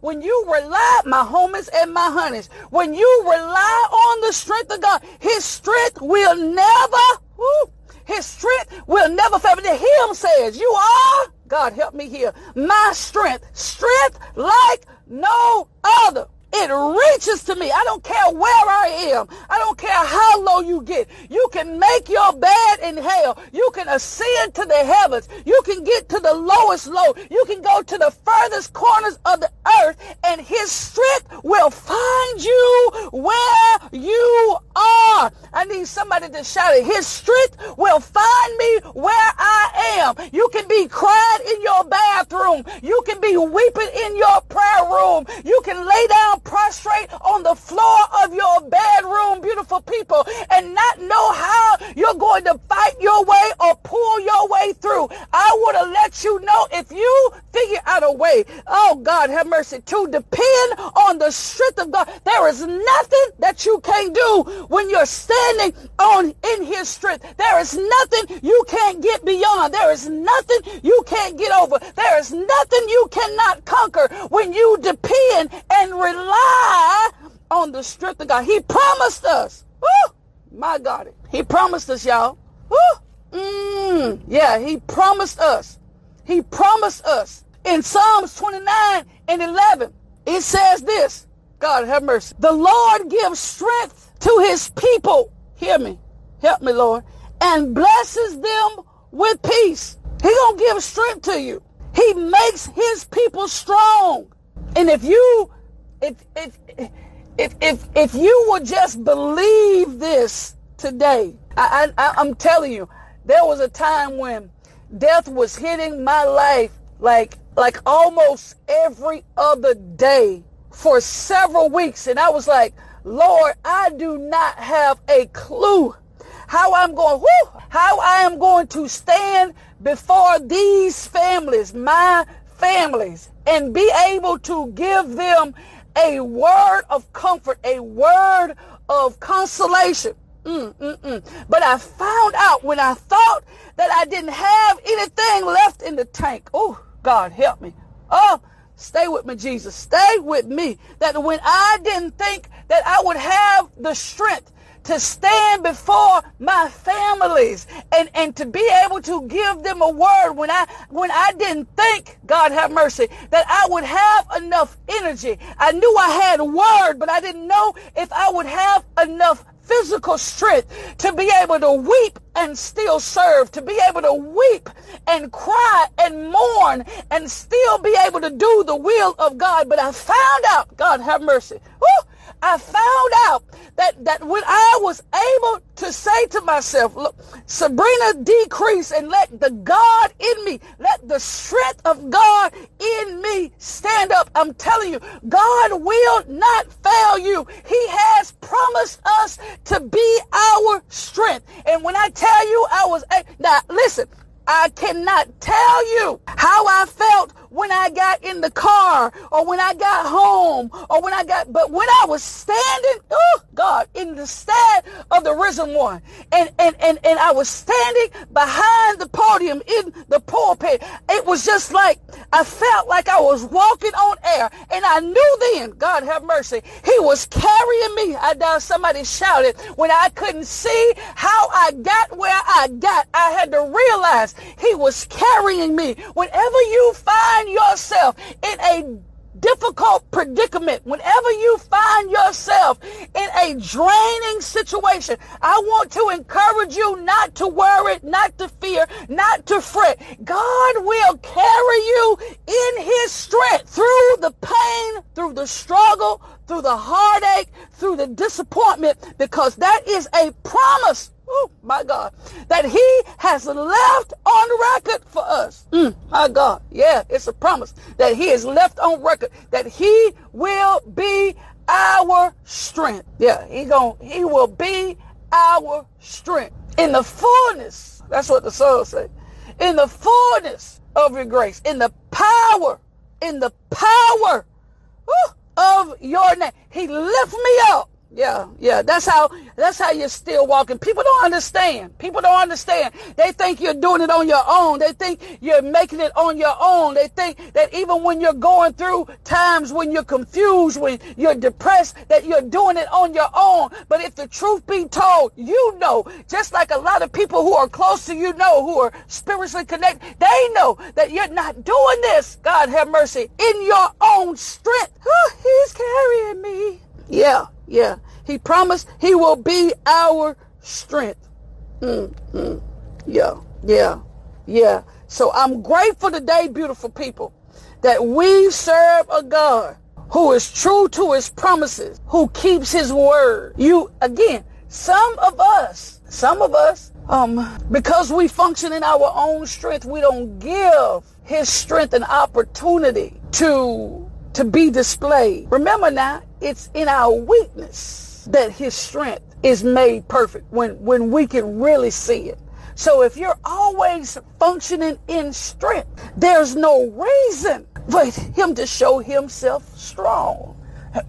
when you rely, my homies and my honeys, when you rely on the strength of God, his strength will never, whoo, his strength will never fail. The hymn says, you are, God help me here, my strength, strength like no other. It reaches to me. I don't care where I am. I don't care how low you get. You can make your bed in hell. You can ascend to the heavens. You can get to the lowest low. You can go to the furthest corners of the earth and his strength will find you where you are. I need somebody to shout it. His strength will find me where I am. You can be crying in your bathroom. You can be weeping in your prayer room. You can lay down prostrate on the floor of your bedroom, beautiful people, and not know how you're going to fight your way or pull your way through. I want to let you know if you figure out a way, oh God, have mercy, to depend on the strength of God. There is nothing that you can do when you're standing on in his strength. There is nothing you can't get beyond. There is nothing you can't get over. There is nothing you cannot conquer when you depend and rely on the strength of God. He promised us. My God. He promised us, y'all. Mm, yeah, he promised us. He promised us. In Psalms 29 and 11, it says this. God have mercy. The Lord gives strength to his people. Hear me. Help me, Lord. And blesses them with peace. He gonna give strength to you. He makes his people strong. And if you if if if if if you would just believe this today, I, I I'm telling you, there was a time when death was hitting my life like like almost every other day for several weeks, and I was like, Lord, I do not have a clue how I'm going, whoo, how I am going to stand before these families, my families, and be able to give them a word of comfort, a word of consolation. Mm, mm, mm. But I found out when I thought that I didn't have anything left in the tank. Oh, God, help me. Oh, stay with me, Jesus. Stay with me. That when I didn't think that I would have the strength to stand before my families and, and to be able to give them a word when I when I didn't think, God have mercy, that I would have enough energy. I knew I had a word, but I didn't know if I would have enough physical strength to be able to weep and still serve, to be able to weep and cry and mourn and still be able to do the will of God. But I found out, God have mercy, I found out that, that when I was able to say to myself, look, Sabrina, decrease and let the God in me, let the strength of God in me stand up. I'm telling you, God will not fail you. He has promised us to be our strength. And when I tell you I was, now listen, I cannot tell you how I felt when I got in the car or when I got home or when I got, but when I was standing, oh God, in the stead of the risen one and, and, and, and I was standing behind the podium in the pulpit, it was just like, I felt like I was walking on air and I knew then, God have mercy, he was carrying me. I down somebody shouted when I couldn't see how I got where I got. I had to realize he was carrying me. Whenever you find find yourself in a difficult predicament, whenever you find yourself in a draining situation, I want to encourage you not to worry, not to fear, not to fret. God will carry you in his strength through the pain, through the struggle, through the heartache, through the disappointment, because that is a promise oh my God, that he has left on record for us. Mm, my God, yeah, it's a promise that he has left on record that he will be our strength. Yeah, he going he will be our strength in the fullness. That's what the song say. In the fullness of your grace, in the power, in the power whew, of your name. He lift me up Yeah, yeah. That's how that's how you're still walking. People don't understand. People don't understand. They think you're doing it on your own. They think you're making it on your own. They think that even when you're going through times when you're confused, when you're depressed, that you're doing it on your own. But if the truth be told, you know, just like a lot of people who are close to you know, who are spiritually connected, they know that you're not doing this. God have mercy in your own strength. He's carrying me. Yeah, yeah. He promised he will be our strength. Mm, mm. Yeah, yeah, yeah. So I'm grateful today, beautiful people, that we serve a God who is true to his promises, who keeps his word. You, again, some of us, some of us, um, because we function in our own strength, we don't give his strength an opportunity to to be displayed. Remember now, it's in our weakness that his strength is made perfect when, when we can really see it. So if you're always functioning in strength, there's no reason for him to show himself strong.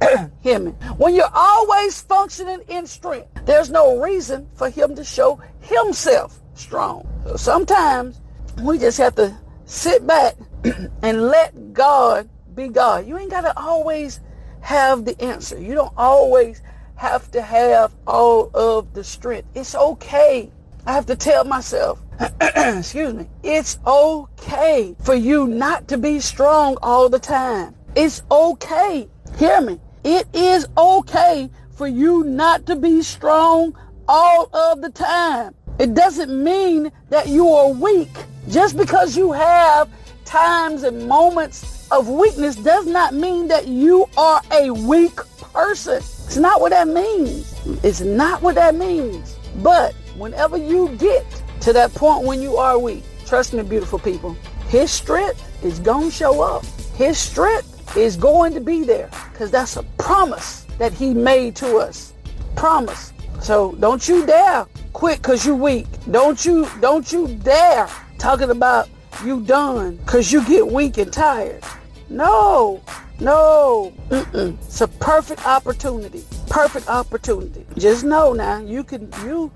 him. When you're always functioning in strength, there's no reason for him to show himself strong. So sometimes we just have to sit back and let God be God. You ain't got to always have the answer. You don't always have to have all of the strength. It's okay. I have to tell myself, excuse me, it's okay for you not to be strong all the time. It's okay. Hear me. It is okay for you not to be strong all of the time. It doesn't mean that you are weak. Just because you have times and moments of weakness does not mean that you are a weak person. It's not what that means. It's not what that means. But whenever you get to that point when you are weak, trust me, beautiful people, his strength is going to show up. His strength is going to be there because that's a promise that he made to us. Promise. So don't you dare quit because you're weak. Don't you, don't you dare talking about you done because you get weak and tired. No, no. Mm-mm. It's a perfect opportunity. Perfect opportunity. Just know now you can you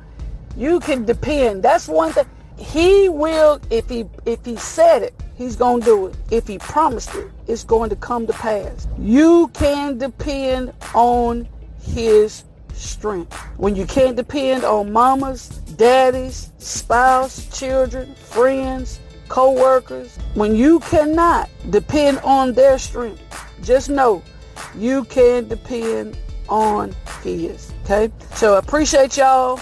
you can depend. That's one thing. He will if he if he said it, he's gonna do it. If he promised it, it's going to come to pass. You can depend on his strength. When you can't depend on mamas, daddies, spouse, children, friends, co-workers, when you cannot depend on their strength, just know you can depend on his. Okay? So appreciate y'all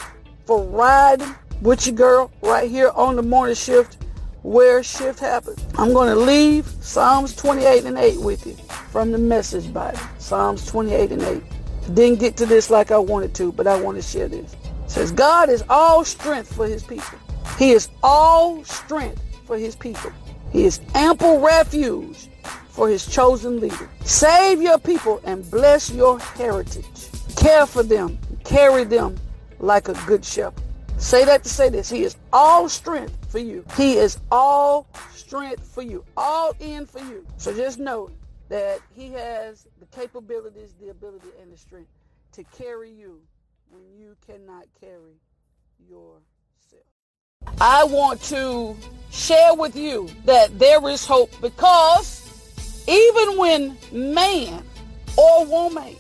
for riding with your girl right here on the morning shift where shift happens. I'm going to leave Psalms 28 and 8 with you from the message Bible. Psalms 28 and 8. Didn't get to this like I wanted to, but I want to share this. It says God is all strength for his people. He is all strength for his people. He is ample refuge for his chosen leader. Save your people and bless your heritage. Care for them, carry them like a good shepherd. Say that to say this. He is all strength for you. He is all strength for you, all in for you. So just know that he has the capabilities, the ability, and the strength to carry you when you cannot carry yourself. I want to share with you that there is hope because even when man or woman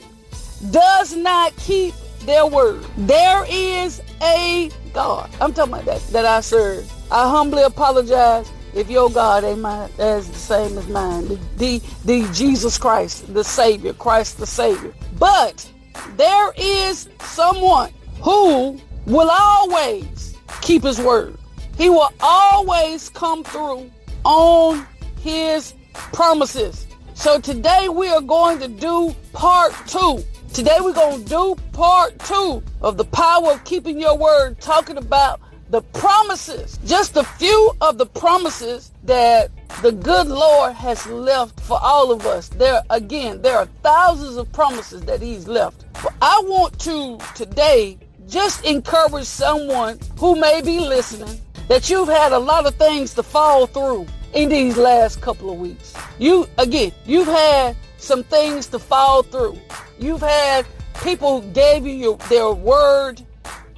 does not keep their word, there is a God. I'm talking about that that I serve. I humbly apologize if your God ain't mine as the same as mine. The, the, the Jesus Christ, the Savior, Christ the Savior. But there is someone who will always keep his word. He will always come through on his promises. So today we are going to do part two. Today we're going to do part two of the power of keeping your word, talking about the promises, just a few of the promises that the good Lord has left for all of us. There, again, there are thousands of promises that he's left. But I want to today just encourage someone who may be listening that you've had a lot of things to fall through in these last couple of weeks. You, again, you've had some things to fall through. You've had people who gave you your, their word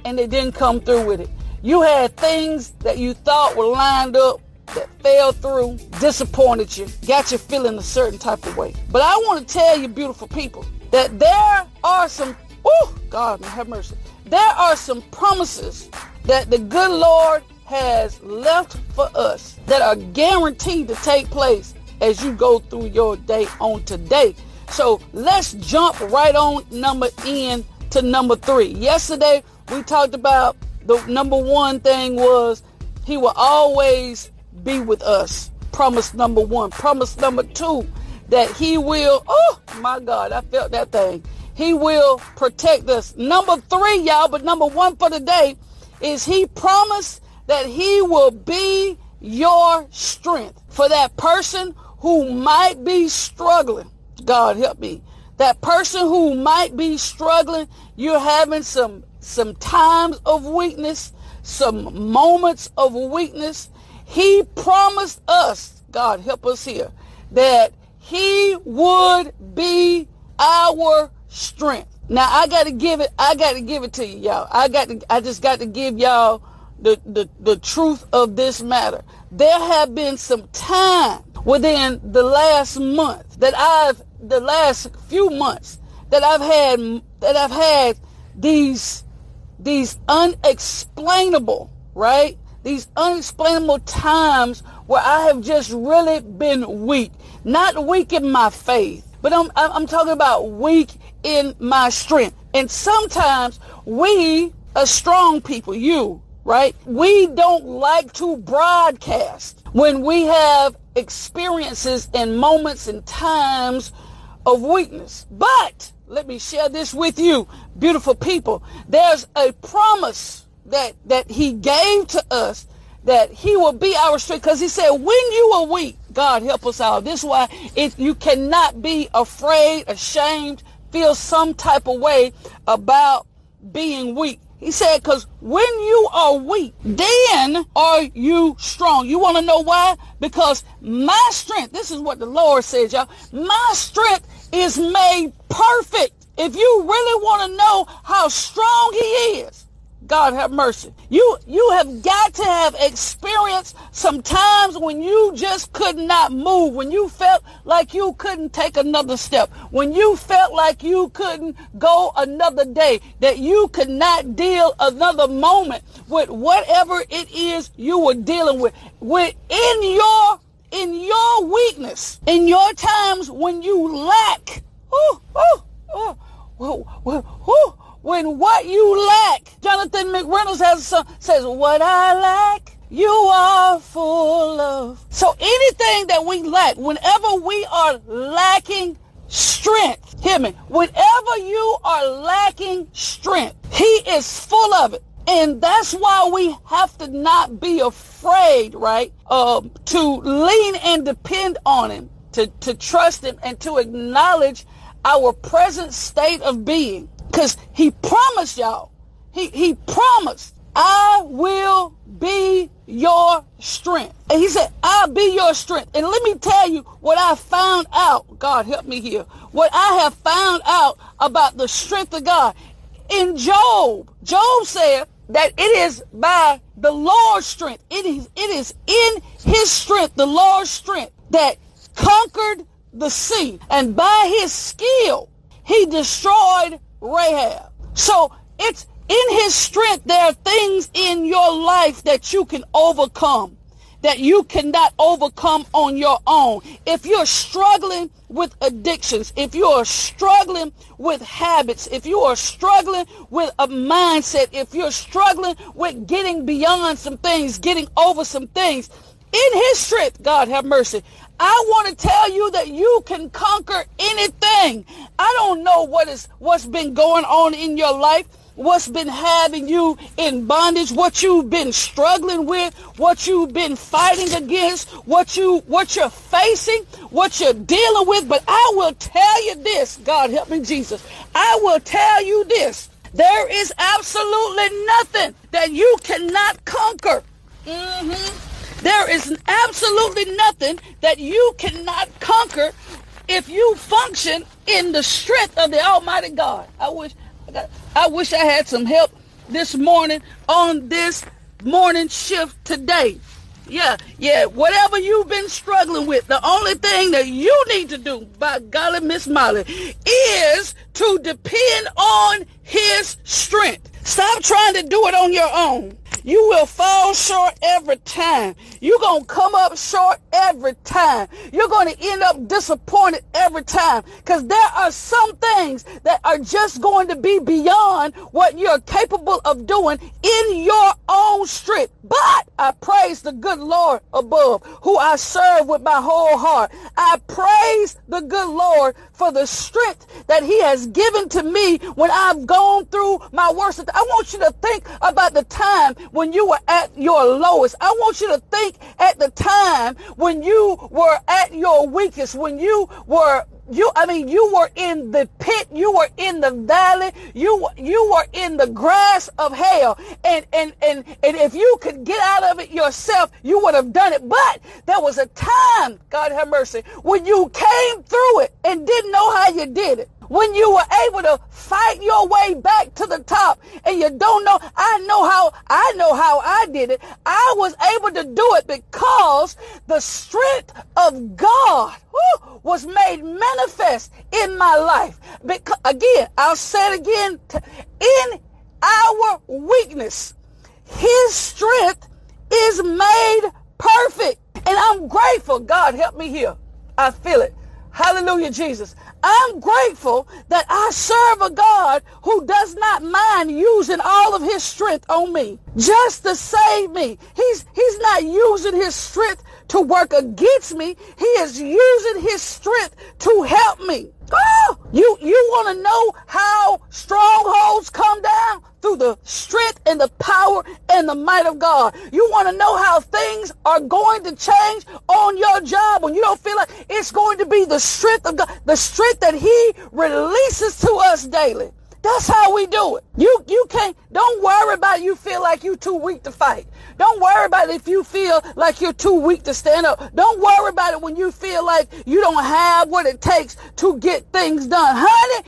and they didn't come through with it. You had things that you thought were lined up that fell through, disappointed you, got you feeling a certain type of way. But I want to tell you, beautiful people, that there are some, oh, God, have mercy. There are some promises that the good Lord has left for us that are guaranteed to take place as you go through your day on today. So let's jump right on number in to number three. Yesterday we talked about the number one thing was he will always be with us. Promise number one. Promise number two that he will, oh my God, I felt that thing. He will protect us. Number three, y'all, but number one for today is he promised that he will be your strength for that person who might be struggling. God help me. That person who might be struggling, you're having some some times of weakness, some moments of weakness. He promised us, God help us here, that he would be our strength. Now I got to give it. I got to give it to you, y'all. I got to. I just got to give y'all the, the the truth of this matter. There have been some time within the last month that I've the last few months that I've had that I've had these these unexplainable, right? These unexplainable times where I have just really been weak. Not weak in my faith, but I'm I'm talking about weak in my strength. And sometimes we, as strong people, you, right? We don't like to broadcast when we have experiences and moments and times of weakness. But let me share this with you, beautiful people. There's a promise that, that he gave to us that he will be our strength because he said when you are weak god help us all this is why if you cannot be afraid ashamed feel some type of way about being weak he said, because when you are weak, then are you strong. You want to know why? Because my strength, this is what the Lord says, y'all. My strength is made perfect. If you really want to know how strong he is, God have mercy. You you have got to have experienced some times when you just could not move, when you felt like you couldn't take another step, when you felt like you couldn't go another day, that you could not deal another moment with whatever it is you were dealing with. Within your in your weakness, in your times when you lack, ooh, ooh, ooh, ooh, ooh, ooh when what you lack, Jonathan McReynolds has song, says, what I lack, you are full of. So anything that we lack, whenever we are lacking strength, hear me, whenever you are lacking strength, he is full of it. And that's why we have to not be afraid, right, uh, to lean and depend on him, to, to trust him, and to acknowledge our present state of being. Because he promised y'all. He, he promised, I will be your strength. And he said, I'll be your strength. And let me tell you what I found out. God help me here. What I have found out about the strength of God. In Job, Job said that it is by the Lord's strength. It is, it is in his strength, the Lord's strength, that conquered the sea. And by his skill, he destroyed Rahab. So it's in his strength, there are things in your life that you can overcome, that you cannot overcome on your own. If you're struggling with addictions, if you are struggling with habits, if you are struggling with a mindset, if you're struggling with getting beyond some things, getting over some things, in his strength, God have mercy. I want to tell you that you can conquer anything. I don't know what is what's been going on in your life, what's been having you in bondage, what you've been struggling with, what you've been fighting against, what you what you're facing, what you're dealing with, but I will tell you this, God help me Jesus. I will tell you this. There is absolutely nothing that you cannot conquer. Mm-hmm. There is absolutely nothing that you cannot conquer if you function in the strength of the Almighty God. I wish I, got, I wish I had some help this morning on this morning shift today. Yeah, yeah, whatever you've been struggling with, the only thing that you need to do, by golly, Miss Molly, is to depend on his strength. Stop trying to do it on your own. You will fall short every time. You're going to come up short every time. You're going to end up disappointed every time because there are some things that are just going to be beyond what you're capable of doing in your own strength. But I praise the good Lord above who I serve with my whole heart. I praise the good Lord for the strength that he has given to me when I've gone through my worst. I want you to think about the time when you were at your lowest. I want you to think at the time when you were at your weakest, when you were you i mean you were in the pit you were in the valley you you were in the grass of hell. And and and and if you could get out of it yourself you would have done it. But there was a time god have mercy when you came through it and didn't know how you did it. When you were able to fight your way back to the top and you don't know i know how i know how i did it. I was able to do it because the strength of god was made manifest in my life. Because again i'll say it again in our weakness his strength is made perfect. And i'm grateful god help me here. I feel it. Hallelujah jesus. I'm grateful that I serve a God who does not mind using all of his strength on me just to save me. He's, he's not using his strength to work against me. He is using his strength to help me. Oh, you, you want to know how strongholds come down? Through the strength and the power and the might of God. You want to know how things are going to change on your job when you don't feel like it's going to be the strength of God, the strength that he releases to us daily. That's how we do it. You you can't don't worry about it. you feel like you're too weak to fight. Don't worry about it if you feel like you're too weak to stand up. Don't worry about it when you feel like you don't have what it takes to get things done. Honey,